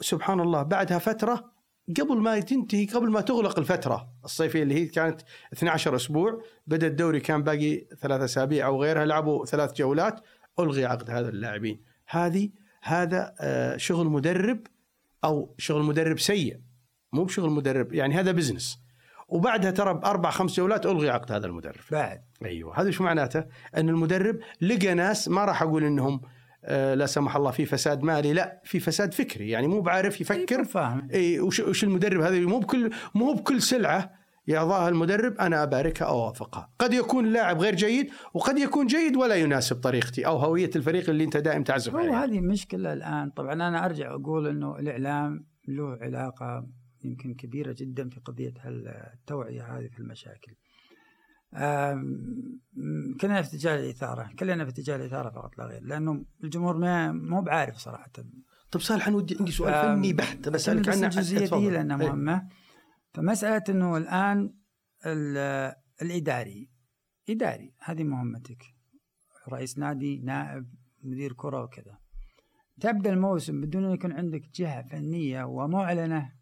سبحان الله بعدها فترة قبل ما تنتهي قبل ما تغلق الفترة الصيفية اللي هي كانت 12 أسبوع بدأ الدوري كان باقي ثلاث أسابيع أو غيرها لعبوا ثلاث جولات ألغي عقد هذا اللاعبين. هذه هذا آه، شغل مدرب أو شغل مدرب سيء. مو بشغل مدرب يعني هذا business وبعدها ترى بأربع خمس جولات ألغي عقد هذا المدرب. بعد. أيوه هذا شو معناته؟ أن المدرب لقى ناس ما راح أقول إنهم آه، لا سمح الله في فساد مالي لا في فساد فكري. يعني مو بعارف يفكر. أيوة، فاهم. إي وش, وش المدرب هذا؟ مو بكل مو بكل سلعة يعطاها المدرب أنا أباركها أو أوافقها، قد يكون اللاعب غير جيد وقد يكون جيد ولا يناسب طريقتي أو هوية الفريق اللي أنت دائم تعزف عليه. هذه مشكلة الآن. طبعا أنا أرجع أقول أنه الإعلام له علاقة يمكن كبيرة جدا في قضية التوعية هذه في المشاكل. كلنا في اتجاه الإثارة. كلنا في اتجاه الإثارة فقط لا غير. لأنه الجمهور ما مو بعارف صراحة. طب صالح أنا ودي عندي سؤال. فني بحت. عشان بسالك بس عنه. الجزئية دي. لأنها إيه. مهمة. فمسألة أنه الآن ال- الإداري. إداري هذه مهمتك. رئيس نادي نائب مدير كرة وكذا. تبدأ الموسم بدون أن يكون عندك جهة فنية ومعلنة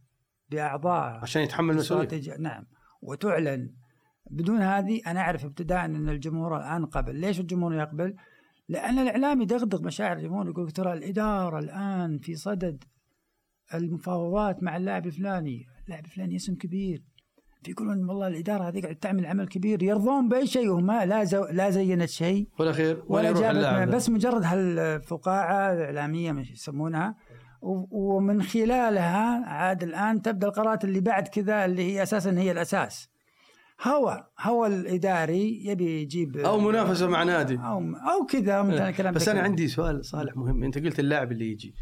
بأعضائها عشان يتحمل المسؤولية. نعم. وتعلن. بدون هذه أنا أعرف ابتداء أن الجمهور الآن قبل. ليش الجمهور يقبل؟ لأن الإعلام يدغدغ مشاعر الجمهور يقول ترى الإدارة الآن في صدد المفاوضات مع اللاعب الفلاني. اللاعب الفلاني اسم كبير. يقولون والله الإدارة هذه قاعدة تعمل عمل كبير يرضون بأي شيء. وما لا زو لا زينت شيء. ولا خير ولا, ولا جابت. بس مجرد هالفقاعة الإعلامية مش يسمونها. ومن خلالها عاد الآن تبدأ القرارات اللي بعد كذا اللي هي أساسا هي الأساس. هوى هوى الإداري يبي يجيب أو منافسة مع نادي. أو أو كذا مثلا كلام بس أنا. عندي سؤال صالح مهم. أنت قلت اللاعب اللي يجي.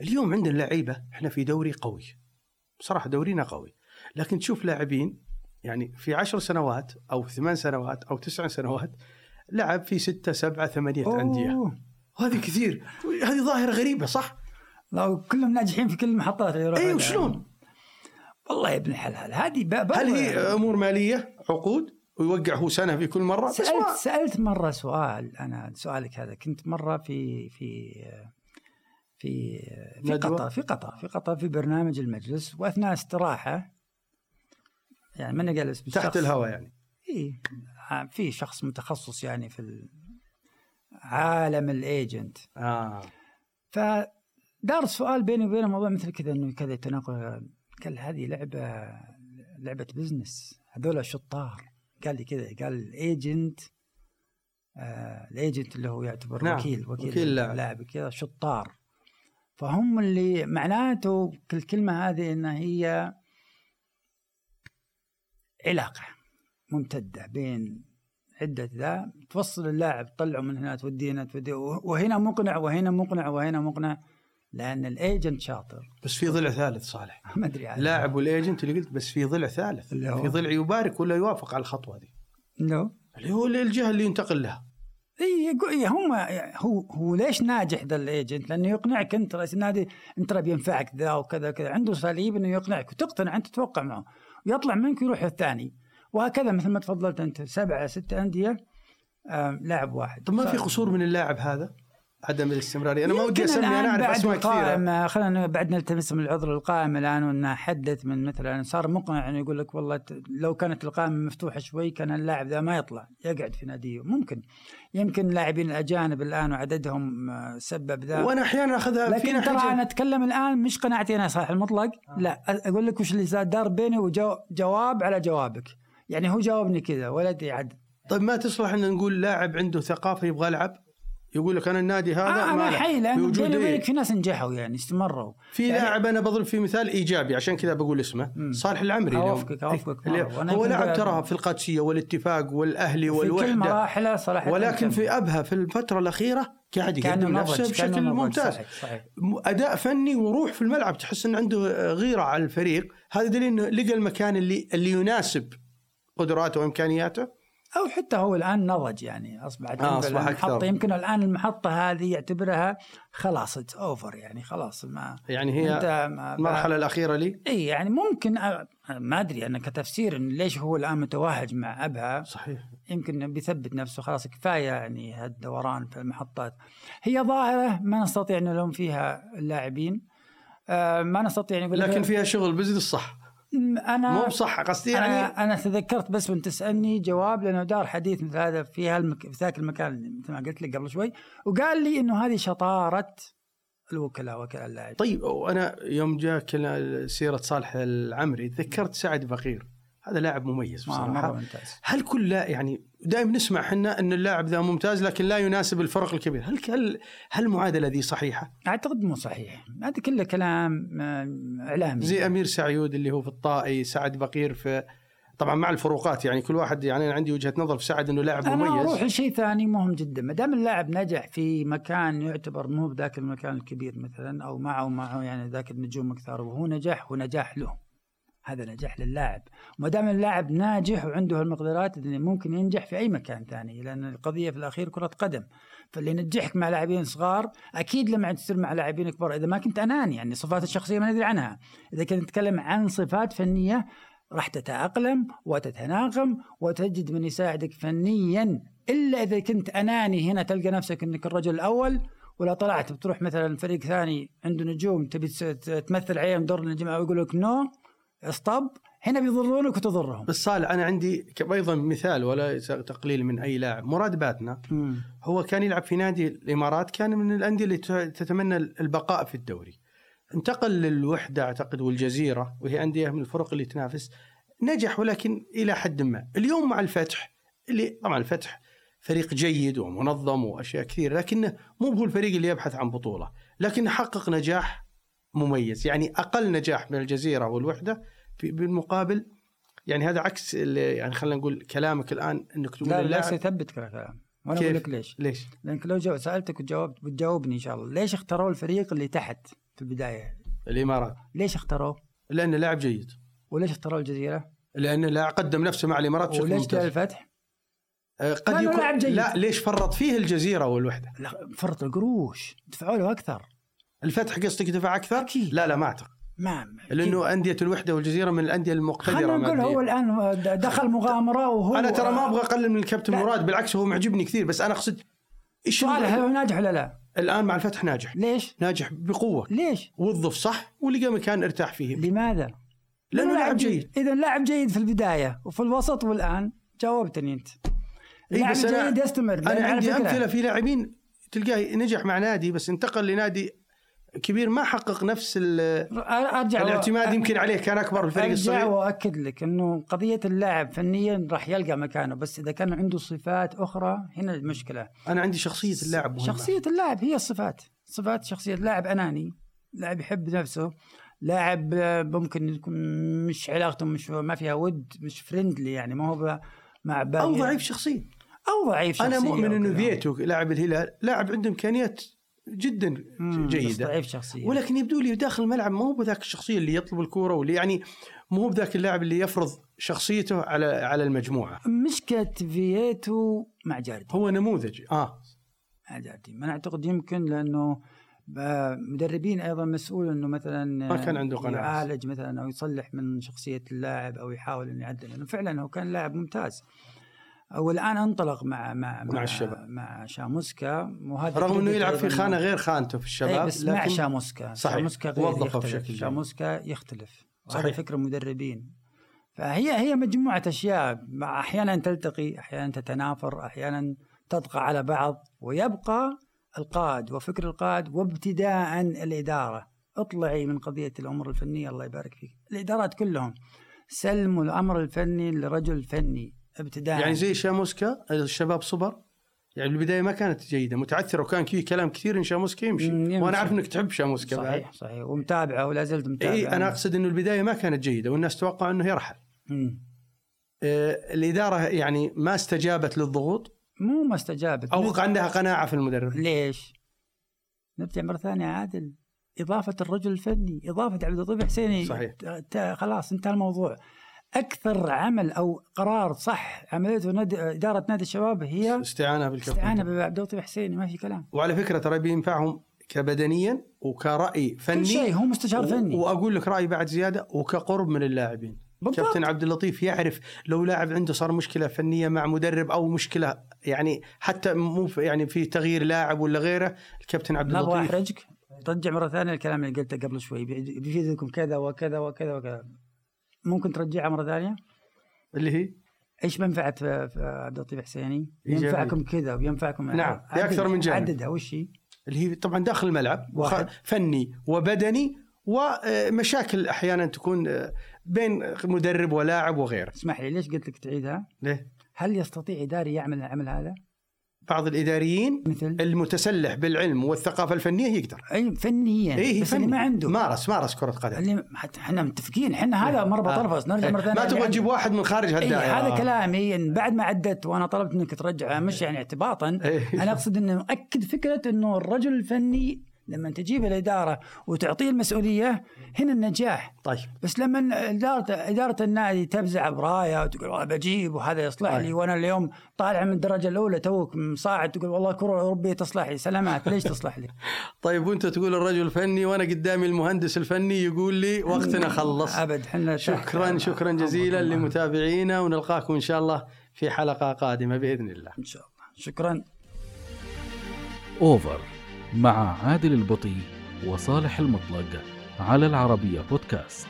اليوم عندنا لعيبة إحنا في دوري قوي. بصراحة دورينا قوي. لكن تشوف لاعبين يعني في عشر سنوات أو ثمان سنوات أو تسع سنوات لعب في ستة سبعة ثمانية أندية. وهذه كثير. هذه ظاهرة غريبة صح؟ لو كلهم ناجحين في كل المحطات اللي اي لها. وشلون؟ والله يا ابن الحلال هذه هل هي أمور مالية عقود ويوقع هو سنة في كل سألت ما- سألت مرة سؤال أنا سؤالك هذا كنت مرة في في في في؟ قطر في قطر في قطر في برنامج المجلس وأثناء استراحة يعني من جالس تحت الهواء يعني إيه في شخص متخصص يعني في ال- عالم ال agent آه. فدار سؤال بيني وبينه موضوع مثل كذا إنه كذا يتناقض قال هذه لعبة لعبة business هذول شطار. قال لي كذا قال ال agent آه ال agent اللي هو يعتبر نعم، وكيل وكيل, وكيل. اللاعب كذا شطار. فهم اللي معناته الكلمة هذه إنها هي علاقة ممتدة بين عدة ذا. توصل اللاعب تطلعه من هنا توديه هنا توديه وهنا مقنع وهنا مقنع وهنا مقنع. لأن ال agent شاطر. بس في ضلع ثالث صالح. ما أدري عنه. لاعب وال agent اللي قلت بس في ضلع ثالث. اللي هو؟ في ضلع يبارك ولا يوافق على الخطوة هذه نو اللي هو الجهه اللي ينتقل لها. إي هم هو هو ليش ناجح ذا ال agent؟ لأنه يقنعك أنت رئيس النادي أنت ترى بينفعك ذا وكذا كذا عنده اساليب إنه يقنعك وتقتنع أنت تتوقع معه. ويطلع منك ويروح الثاني. وهكذا مثل ما تفضلت أنت سبعة ستة أندية آم، لاعب واحد. طب ما في قصور من اللاعب هذا؟ عدم الاستمرارية. أنا ما ودي يمكن أسمي أنا الآن أعرف بعد أسماء كثيرة. القائمة خلينا بعد نلتمس من العذر القائمة الآن وإنه حدث من مثلا صار مقنع إنه يقول لك والله لو كانت القائمة مفتوحة شوي كان اللاعب ذا ما يطلع يقعد في ناديه. ممكن. يمكن لاعبين الأجانب الآن وعددهم آه، سبب ذا. وأنا أحيانا أخذها في لكن ترى ناحيه أنا أتكلم الآن مش قناعتي أنا صحيح المطلق. لا أقول لك وش اللي صار. دار بيني وجواب على جوابك. يعني هو جاوبني كذا ولدي عد طيب ما تصلح إن نقول لاعب عنده ثقافة يبغى يلعب؟ يقول لك أنا النادي هذا آه ما. حي لأن بيني إيه؟ وبينك في ناس نجحوا يعني استمروا في يعني- لاعب أنا بضرب فيه مثال إيجابي عشان كذا بقول اسمه مم. صالح العمري اللي- مرة. وأنا هو قاعد- ترى في القادسية والاتفاق والأهلي في كل والوحدة مراحله صراحة ولكن في أبها في الفترة الأخيرة قاعد يقدم نفسه بشكل. ممتاز صحيح صحيح أداء فني وروح في الملعب تحس إن عنده غيرة على الفريق هذا دليل إنه لقى المكان اللي اللي يناسب قدراته وإمكانياته أو حتى هو الآن نضج يعني. أصبح آه، أصبح المحطة أكثر. يمكن الآن المحطة هذه يعتبرها خلاص it's over يعني خلاص ما يعني هي المرحلة الأخيرة لي؟ إي يعني ممكن أ- ما أدري أنا كتفسير انه ليش هو الآن متوهج مع أبها. صحيح. يمكن بيثبت نفسه خلاص كفاية يعني هالدوران في المحطات. هي ظاهرة ما نستطيع أن نلوم فيها اللاعبين. آه ما نستطيع نقول لكن فيها شغل business صح. م- أنا مو بصح قصدي يعني أنا أنا تذكرت بس وأنت تسألني جواب لأنه دار حديث مثل هذا في هالمك... في ذاك المكان مثل ما قلت لك قبل شوي وقال لي إنه هذه شطارة الوكلاء وكلاء اللاعب. طيب وأنا يوم جاء سيرة صالح العمري تذكرت سعد بقير هذا لاعب مميز مره بصراحة. ممتاز. هل كل لا يعني دائما نسمع إحنا إن اللاعب ذا ممتاز لكن لا يناسب الفرق الكبير. هل هل هل المعادلة ذي صحيحة؟ أعتقد مو صحيح. هذا كله كلام آه، إعلامي. زي أمير سعيود اللي هو في الطائي سعد بقير في طبعا مع الفروقات يعني كل واحد يعني أنا عندي وجهة نظر في سعد إنه لاعب أنا أروح مميز. لشيء ثاني مهم جدا. ما دام اللاعب نجح في مكان يعتبر مو بذاك المكان الكبير مثلا أو معه معه يعني ذاك النجوم أكثر وهو نجاح ونجاح له. هذا نجاح للاعب. وما دام اللاعب ناجح وعنده المقدرات إنه ممكن ينجح في أي مكان ثاني لأن القضية في الأخير كرة قدم. فاللي ينجحك مع لاعبين صغار أكيد لما تصير مع لاعبين كبار. إذا ما كنت أناني يعني صفات الشخصية ما ندري عنها. إذا كنت نتكلم عن صفات فنية راح تتأقلم وتتناغم وتجد من يساعدك فنيا. إلا إذا كنت أناني هنا تلقى نفسك أنك الرجل الأول. ولا طلعت بتروح مثلا فريق ثاني عنده نجوم تبي تمثل عليهم دور النجوم أو يقول لك نو اسطب هنا بيضرونك وتضرهم. بس صالح أنا عندي أيضا مثال ولا تقليل من أي لاعب. مراد باتنا. مم. هو كان يلعب في نادي الإمارات كان من الأندية اللي تتمنى البقاء في الدوري. انتقل للوحدة أعتقد والجزيرة وهي أندية من الفرق اللي تنافس. نجح ولكن إلى حد ما. اليوم مع الفتح اللي طبعا الفتح فريق جيد ومنظم وأشياء كثير لكنه مو هو الفريق اللي يبحث عن بطولة. لكنه حقق نجاح مميز. يعني أقل نجاح من الجزيرة والوحده في بالمقابل يعني هذا عكس اللي- يعني خلينا نقول كلامك الآن إنك تقول لا لا سيثبت كلام وأنا؟ أقول لك ليش. ليش؟ لأنك لو جو سألتك وجاوبت بتجاوبني إن شاء الله ليش اختاروا الفريق اللي تحت في البداية؟ الإمارات. ليش اختاروه لأنه لاعب جيد. وليش اختاروا الجزيرة؟ لأنه لاعب قدم نفسه مع الإمارات بشكل وليش الفتح؟ آه، قد يكون لاعب جيد. لا ليش فرط فيه الجزيرة والوحدة؟ لا فرط القروش. دفعوا له أكثر. الفتح قصدك دفع أكثر أكيد. لا لا ما أعتقد ما لأنه أندية الوحدة والجزيرة من الأندية المقتدرة خلينا نقول هو. الآن دخل مغامرة وهو أنا ترى ما أبغى أقلل من الكابتن. مراد بالعكس هو معجبني كثير بس أنا أقصد إيش هل هو ناجح ولا لا؟ الآن مع الفتح ناجح ليش؟ ناجح بقوة ليش؟ وظف صح ولقى مكان ارتاح فيه لماذا؟ لأنه لاعب جيد إذا لاعب جيد في البداية وفي الوسط والآن جاوبتني أنت اللاعب بس أنا- الجيد يستمر أنا عندي أمثلة في لاعبين تلقاه نجح مع نادي بس انتقل لنادي كبير ما حقق نفس أرجع الاعتماد يمكن عليه كان أكبر الفريق أرجع الصغير. واكد لك إنه قضية اللاعب فنيا راح يلقى مكانه بس إذا كان عنده صفات أخرى هنا المشكلة. أنا عندي شخصية اللاعب مهمة. شخصية اللاعب هي الصفات. صفات شخصية اللاعب أناني لاعب يحب نفسه لاعب ممكن يكون مش علاقته مش ما فيها ود مش friendly يعني ما هو مع باقي أو ضعيف شخصيه أو ضعيف أنا شخصية مؤمن إنه. فيتو لاعب الهلال لاعب عنده إمكانيات جدا جيدة. ضعيف شخصيا. ولكن يبدو لي داخل الملعب ما هو بذاك الشخصية اللي يطلب الكورة واللي يعني مو هو بذاك اللاعب اللي يفرض شخصيته على على المجموعة. مشكلة فييتو مع جاردي. هو نموذج آه. مع جاردي. ما أعتقد يمكن لأنه مدربين أيضا مسؤول إنه مثلا ما كان عنده قناعة. يعالج مثلا أو يصلح من شخصية اللاعب أو يحاول إنه يعدل. لأنه فعلا هو كان لاعب ممتاز. والآن انطلق مع مع مع الشباب. مع شاموسكا وهذا رغم إنه يلعب في خانة غير خانته في إيه الشباب بس مع لكن شاموسكا صحيح. شاموسكا غير وظفه يختلف. بشكل. شاموسكا يختلف صحيح. فكر المدربين فهي هي مجموعة أشياء مع- أحيانا تلتقي أحيانا تتنافر أحيانا تطغى على بعض ويبقى القائد وفكر القائد وابتداء الإدارة اطلعي من قضية الأمور الفنية الله يبارك فيك الإدارات كلهم سلموا الأمر الفني لرجل فني ابتداء يعني زي شاموسكا الشباب صبر. يعني البدايه ما كانت جيدة متعثرة وكان في كلام كثير إن شاموسكا يمشي, يمشي. وأنا أعرف إنك تحب شاموسكا بعد. صحيح صحيح. ومتابعة ولا زلت متابعة. إي أنا أقصد إنه البداية ما كانت جيدة والناس توقعوا إنه يرحل. مم. آه، الإدارة يعني ما استجابت للضغوط؟ مو ما استجابت. أو عندها قناعة في المدرب. ليش؟ نرجع مرة ثانية عادل. إضافة الرجل الفني إضافة عبد اللطيف حسيني. صحيح. خلاص انتهى الموضوع. أكثر عمل أو قرار صح عملته نادي إدارة نادي الشباب هي استعانة بالكابتن. استعانة بعبد اللطيف حسيني ما في كلام. وعلى فكرة ترى بينفعهم كبدنيا وكرأي فني كل شيء هو مستشار و- فني. وأقول لك رأي بعد زيادة وكقرب من اللاعبين. بالضبط. كابتن عبد اللطيف يعرف لو لاعب عنده صار مشكلة فنية مع مدرب أو مشكلة يعني حتى مو يعني في تغيير لاعب ولا غيره الكابتن عبد اللطيف أحرجك. رجع مرة ثانية الكلام اللي قلته قبل شوي بي- بيفيدكم كذا وكذا وكذا وكذا. ممكن ترجعها مرة ثانية؟ اللي هي إيش في عبد اللطيف حسيني؟ ينفعكم كذا وينفعكم نعم، في أكثر من جانب. عددها وش هي؟ اللي هي طبعا داخل الملعب واحد. فني وبدني ومشاكل أحيانا تكون آه، بين مدرب ولاعب وغيره اسمح لي ليش قلت لك تعيدها؟ ليه؟ هل يستطيع إداري يعمل العمل هذا؟ بعض الإداريين مثل؟ المتسلح بالعلم والثقافة الفنية يقدر. أي فنيا إيه بس اللي ما عنده. مارس مارس كرة قدم. اللي حتى إحنا متفقين إحنا هذا مربط آه. نرجع مرة ثانية. ما تبغى. تجيب واحد من خارج إيه هالدائرة. هذا كلامي. إن بعد ما عدت وأنا طلبت منك ترجعها مش يعني اعتباطا إيه. أنا أقصد إنه اكد فكرة إنه الرجل الفني لما تجيب الإدارة وتعطيه المسؤولية هنا النجاح. طيب. بس لما اداره إدارة النادي تفزع برايه وتقول والله بجيب وهذا يصلح لي طيب. وأنا اليوم طالع من الدرجة الأولى توك مصاعد تقول والله كرة أوروبية تصلح لي. سلامات ليش تصلح لي؟ طيب وأنت تقول الرجل فني وأنا قدامي المهندس الفني يقول لي وقتنا خلص. أبد إحنا شكرا شكرا جزيلا لمتابعينا ونلقاكم إن شاء الله في حلقة قادمة بإذن الله. إن شاء الله. شكرا. أوفر مع عادل البطي وصالح المطلق على العربية بودكاست.